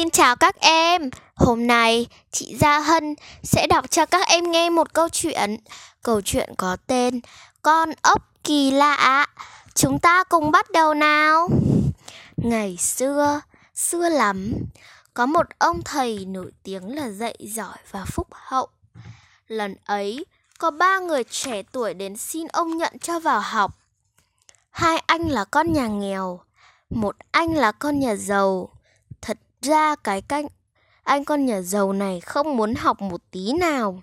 Xin chào các em. Hôm nay chị Gia Hân sẽ đọc cho các em nghe một câu chuyện. Câu chuyện có tên Con ốc kỳ lạ. Chúng ta cùng bắt đầu nào. Ngày xưa, xưa lắm, có một ông thầy nổi tiếng là dạy giỏi và phúc hậu. Lần ấy, có ba người trẻ tuổi đến xin ông nhận cho vào học. Hai anh là con nhà nghèo, một anh là con nhà giàu ra cái canh anh con nhà giàu này không muốn học một tí nào.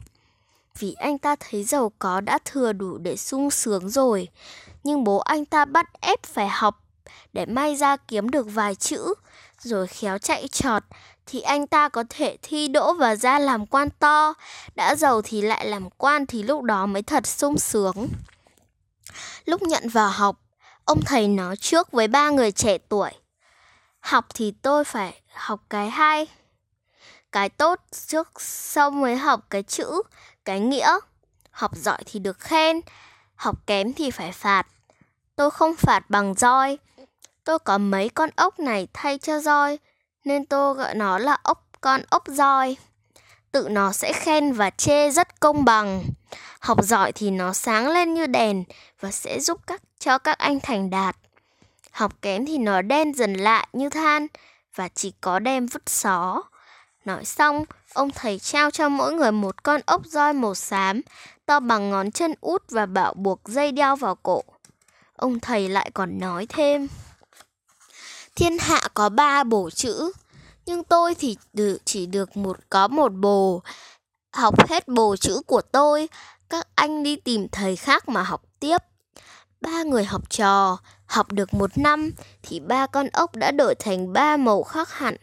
Vì anh ta thấy giàu có đã thừa đủ để sung sướng rồi. Nhưng bố anh ta bắt ép phải học để may ra kiếm được vài chữ. Rồi khéo chạy trọt thì anh ta có thể thi đỗ và ra làm quan to. Đã giàu thì lại làm quan thì lúc đó mới thật sung sướng. Lúc nhận vào học, ông thầy nói trước với ba người trẻ tuổi. Học thì tôi phải học cái hay, cái tốt trước sau mới học cái chữ, cái nghĩa. Học giỏi thì được khen, học kém thì phải phạt. Tôi không phạt bằng roi. Tôi có mấy con ốc này thay cho roi, nên tôi gọi nó là ốc, con ốc roi. Tự nó sẽ khen và chê rất công bằng. Học giỏi thì nó sáng lên như đèn và sẽ giúp các, cho các anh thành đạt học kém thì nó đen dần lại như than và chỉ có đem vứt xó. Nói xong, ông thầy trao cho mỗi người một con ốc roi màu xám, to bằng ngón chân út và bảo buộc dây đeo vào cổ. Ông thầy lại còn nói thêm. Thiên hạ có ba bổ chữ, nhưng tôi thì chỉ được một có một bồ. Học hết bồ chữ của tôi, các anh đi tìm thầy khác mà học tiếp. Ba người học trò, học được một năm thì ba con ốc đã đổi thành ba màu khác hẳn.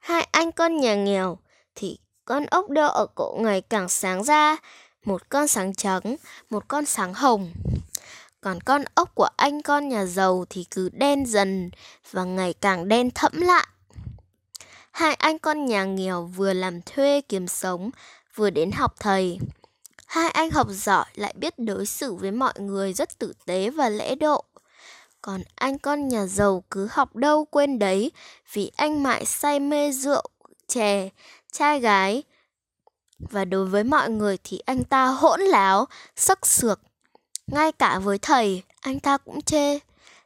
Hai anh con nhà nghèo thì con ốc đeo ở cổ ngày càng sáng ra, một con sáng trắng, một con sáng hồng. Còn con ốc của anh con nhà giàu thì cứ đen dần và ngày càng đen thẫm lại. Hai anh con nhà nghèo vừa làm thuê kiếm sống, vừa đến học thầy. Hai anh học giỏi lại biết đối xử với mọi người rất tử tế và lễ độ. Còn anh con nhà giàu cứ học đâu quên đấy vì anh mãi say mê rượu, chè, trai gái. Và đối với mọi người thì anh ta hỗn láo, sắc sược. Ngay cả với thầy, anh ta cũng chê.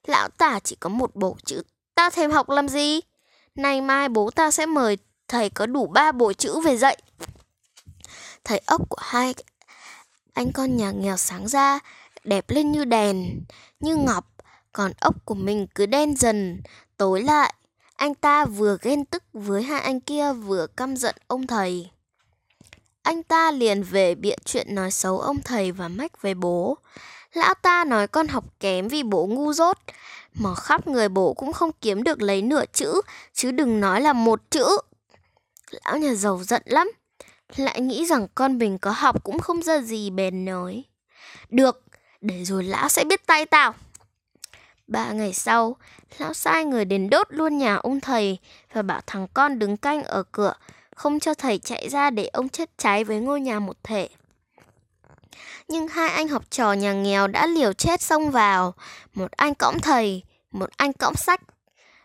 Lão tả chỉ có một bộ chữ, ta thêm học làm gì? Nay mai bố ta sẽ mời thầy có đủ ba bộ chữ về dạy. Thầy ốc của hai anh con nhà nghèo sáng ra, đẹp lên như đèn, như ngọc, còn ốc của mình cứ đen dần, tối lại. Anh ta vừa ghen tức với hai anh kia vừa căm giận ông thầy. Anh ta liền về biện chuyện nói xấu ông thầy và mách về bố. Lão ta nói con học kém vì bố ngu dốt, mà khắp người bố cũng không kiếm được lấy nửa chữ, chứ đừng nói là một chữ. Lão nhà giàu giận lắm, lại nghĩ rằng con mình có học cũng không ra gì bền nói. Được, để rồi lão sẽ biết tay tao. Ba ngày sau, lão sai người đến đốt luôn nhà ông thầy và bảo thằng con đứng canh ở cửa, không cho thầy chạy ra để ông chết cháy với ngôi nhà một thể. Nhưng hai anh học trò nhà nghèo đã liều chết xông vào, một anh cõng thầy, một anh cõng sách.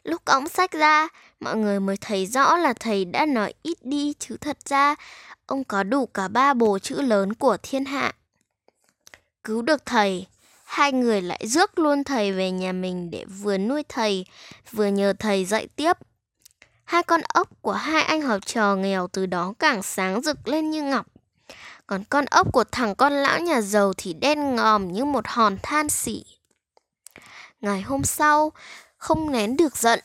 Lúc cõng sách ra, mọi người mới thấy rõ là thầy đã nói ít đi chứ thật ra ông có đủ cả ba bồ chữ lớn của thiên hạ. Cứu được thầy, hai người lại rước luôn thầy về nhà mình để vừa nuôi thầy, vừa nhờ thầy dạy tiếp. Hai con ốc của hai anh học trò nghèo từ đó càng sáng rực lên như ngọc. Còn con ốc của thằng con lão nhà giàu thì đen ngòm như một hòn than xỉ. Ngày hôm sau, không nén được giận,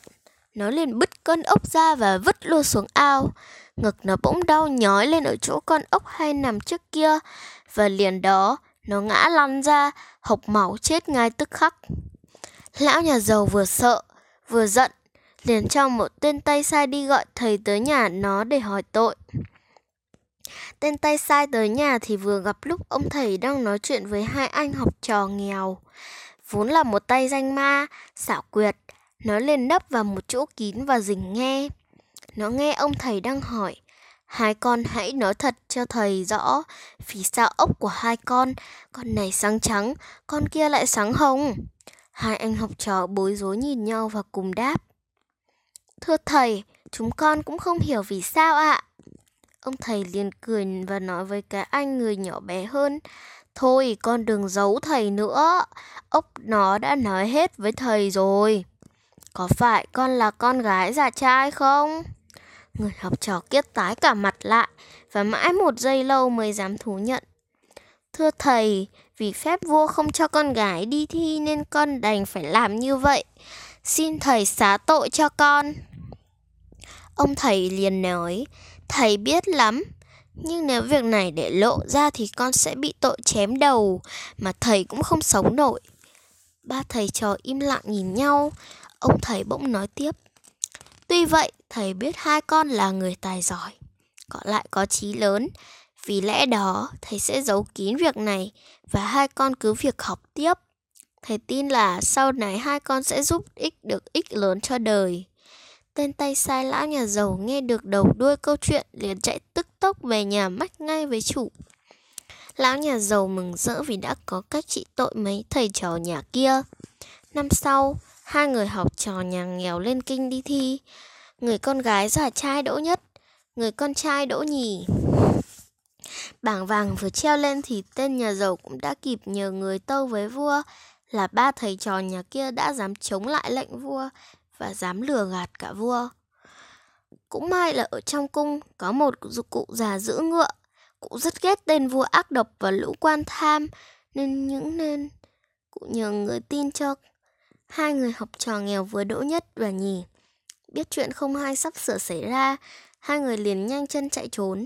nó liền bứt con ốc ra và vứt luôn xuống ao. Ngực nó bỗng đau nhói lên ở chỗ con ốc hay nằm trước kia, và liền đó nó ngã lăn ra, hộc máu chết ngay tức khắc. Lão nhà giàu vừa sợ, vừa giận, liền cho một tên tay sai đi gọi thầy tới nhà nó để hỏi tội. Tên tay sai tới nhà thì vừa gặp lúc ông thầy đang nói chuyện với hai anh học trò nghèo. Vốn là một tay danh ma, xảo quyệt, nó liền nấp vào một chỗ kín và dình nghe. Nó nghe ông thầy đang hỏi, Hai con hãy nói thật cho thầy rõ vì sao ốc của hai con, con này sáng trắng, con kia lại sáng hồng. Hai anh học trò bối rối nhìn nhau và cùng đáp. Thưa thầy, chúng con cũng không hiểu vì sao ạ. Ông thầy liền cười và nói với cái anh người nhỏ bé hơn. Thôi con đừng giấu thầy nữa. Ốc nó đã nói hết với thầy rồi. Có phải con là con gái già trai không? Người học trò kiết tái cả mặt lại và mãi một giây lâu mới dám thú nhận. Thưa thầy, vì phép vua không cho con gái đi thi nên con đành phải làm như vậy. Xin thầy xá tội cho con. Ông thầy liền nói, thầy biết lắm, nhưng nếu việc này để lộ ra thì con sẽ bị tội chém đầu, mà thầy cũng không sống nổi. Ba thầy trò im lặng nhìn nhau, ông thầy bỗng nói tiếp. Tuy vậy, thầy biết hai con là người tài giỏi, có lại có trí lớn. Vì lẽ đó, thầy sẽ giấu kín việc này và hai con cứ việc học tiếp. Thầy tin là sau này hai con sẽ giúp ích được ích lớn cho đời. Tên tay sai lão nhà giàu nghe được đầu đuôi câu chuyện liền chạy tức tốc về nhà mách ngay với chủ. Lão nhà giàu mừng rỡ vì đã có cách trị tội mấy thầy trò nhà kia. Năm sau, hai người học trò nhà nghèo lên kinh đi thi. Người con gái già trai đỗ nhất, người con trai đỗ nhì. Bảng vàng vừa treo lên thì tên nhà giàu cũng đã kịp nhờ người tâu với vua là ba thầy trò nhà kia đã dám chống lại lệnh vua và dám lừa gạt cả vua. Cũng may là ở trong cung có một cụ già giữ ngựa, cụ rất ghét tên vua ác độc và lũ quan tham nên những nên cụ nhờ người tin cho hai người học trò nghèo vừa đỗ nhất và nhì. Biết chuyện không hay sắp sửa xảy ra, hai người liền nhanh chân chạy trốn.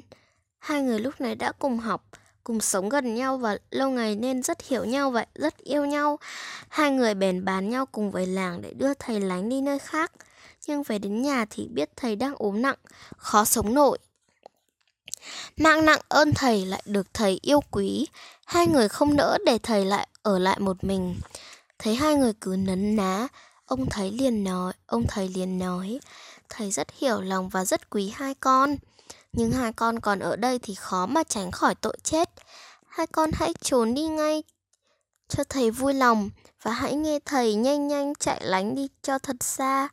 Hai người lúc này đã cùng học, cùng sống gần nhau và lâu ngày nên rất hiểu nhau vậy, rất yêu nhau. Hai người bèn bàn nhau cùng với làng để đưa thầy lánh đi nơi khác. Nhưng về đến nhà thì biết thầy đang ốm nặng, khó sống nổi. Mạng nặng ơn thầy lại được thầy yêu quý, hai người không nỡ để thầy lại ở lại một mình. Thấy hai người cứ nấn ná, ông thấy liền nói, ông thầy liền nói, thầy rất hiểu lòng và rất quý hai con. Nhưng hai con còn ở đây thì khó mà tránh khỏi tội chết. Hai con hãy trốn đi ngay cho thầy vui lòng và hãy nghe thầy nhanh nhanh chạy lánh đi cho thật xa.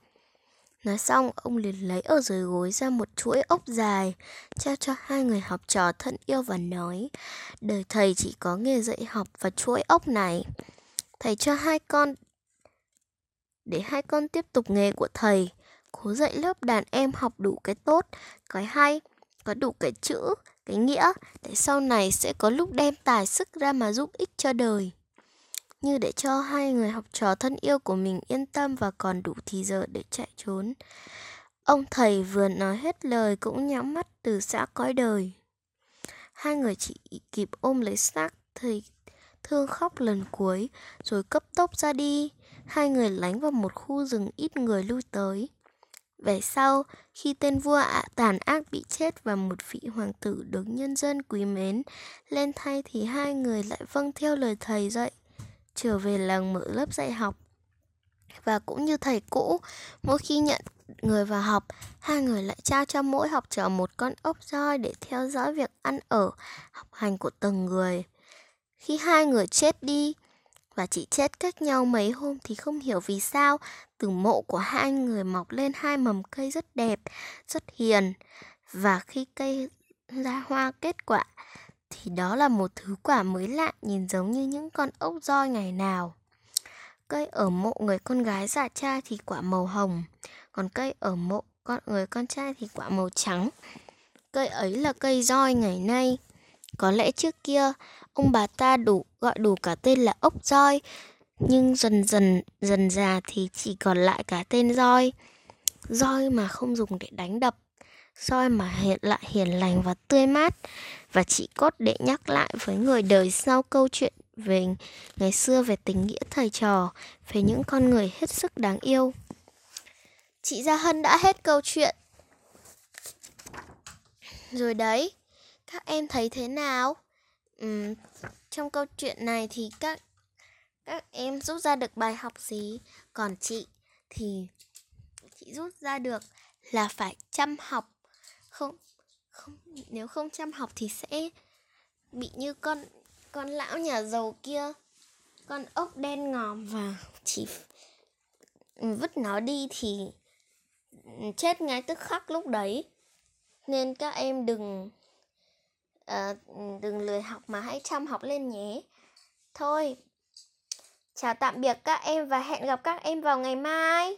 Nói xong, ông liền lấy ở dưới gối ra một chuỗi ốc dài, trao cho hai người học trò thân yêu và nói, đời thầy chỉ có nghề dạy học và chuỗi ốc này. Thầy cho hai con để hai con tiếp tục nghề của thầy, cố dạy lớp đàn em học đủ cái tốt, cái hay, có đủ cái chữ, cái nghĩa để sau này sẽ có lúc đem tài sức ra mà giúp ích cho đời. Như để cho hai người học trò thân yêu của mình yên tâm và còn đủ thì giờ để chạy trốn. Ông thầy vừa nói hết lời cũng nhắm mắt từ xã cõi đời. Hai người chỉ kịp ôm lấy xác thầy thương khóc lần cuối rồi cấp tốc ra đi. Hai người lánh vào một khu rừng ít người lui tới. Về sau, khi tên vua ạ tàn ác bị chết và một vị hoàng tử được nhân dân quý mến lên thay thì hai người lại vâng theo lời thầy dạy, trở về làng mở lớp dạy học. Và cũng như thầy cũ, mỗi khi nhận người vào học, hai người lại trao cho mỗi học trò một con ốc roi để theo dõi việc ăn ở, học hành của từng người. Khi hai người chết đi, và chỉ chết cách nhau mấy hôm thì không hiểu vì sao từ mộ của hai người mọc lên hai mầm cây rất đẹp, rất hiền. Và khi cây ra hoa kết quả thì đó là một thứ quả mới lạ nhìn giống như những con ốc roi ngày nào. Cây ở mộ người con gái dạ già trai thì quả màu hồng, còn cây ở mộ con người con trai thì quả màu trắng. Cây ấy là cây roi ngày nay. Có lẽ trước kia ông bà ta đủ gọi đủ cả tên là ốc roi, nhưng dần dần dần già thì chỉ còn lại cả tên roi. Roi mà không dùng để đánh đập, roi mà hiện lại hiền lành và tươi mát và chỉ cốt để nhắc lại với người đời sau câu chuyện về ngày xưa về tình nghĩa thầy trò, về những con người hết sức đáng yêu. Chị Gia Hân đã hết câu chuyện. Rồi đấy, các em thấy thế nào? Um, trong câu chuyện này thì các các em rút ra được bài học gì? Còn chị thì chị rút ra được là phải chăm học. Không không nếu không chăm học thì sẽ bị như con con lão nhà giàu kia, con ốc đen ngòm và chỉ ừ, vứt nó đi thì ừ, chết ngay tức khắc lúc đấy nên các em đừng à, đừng lười học mà hãy chăm học lên nhé. Thôi chào tạm biệt các em và hẹn gặp các em vào ngày mai.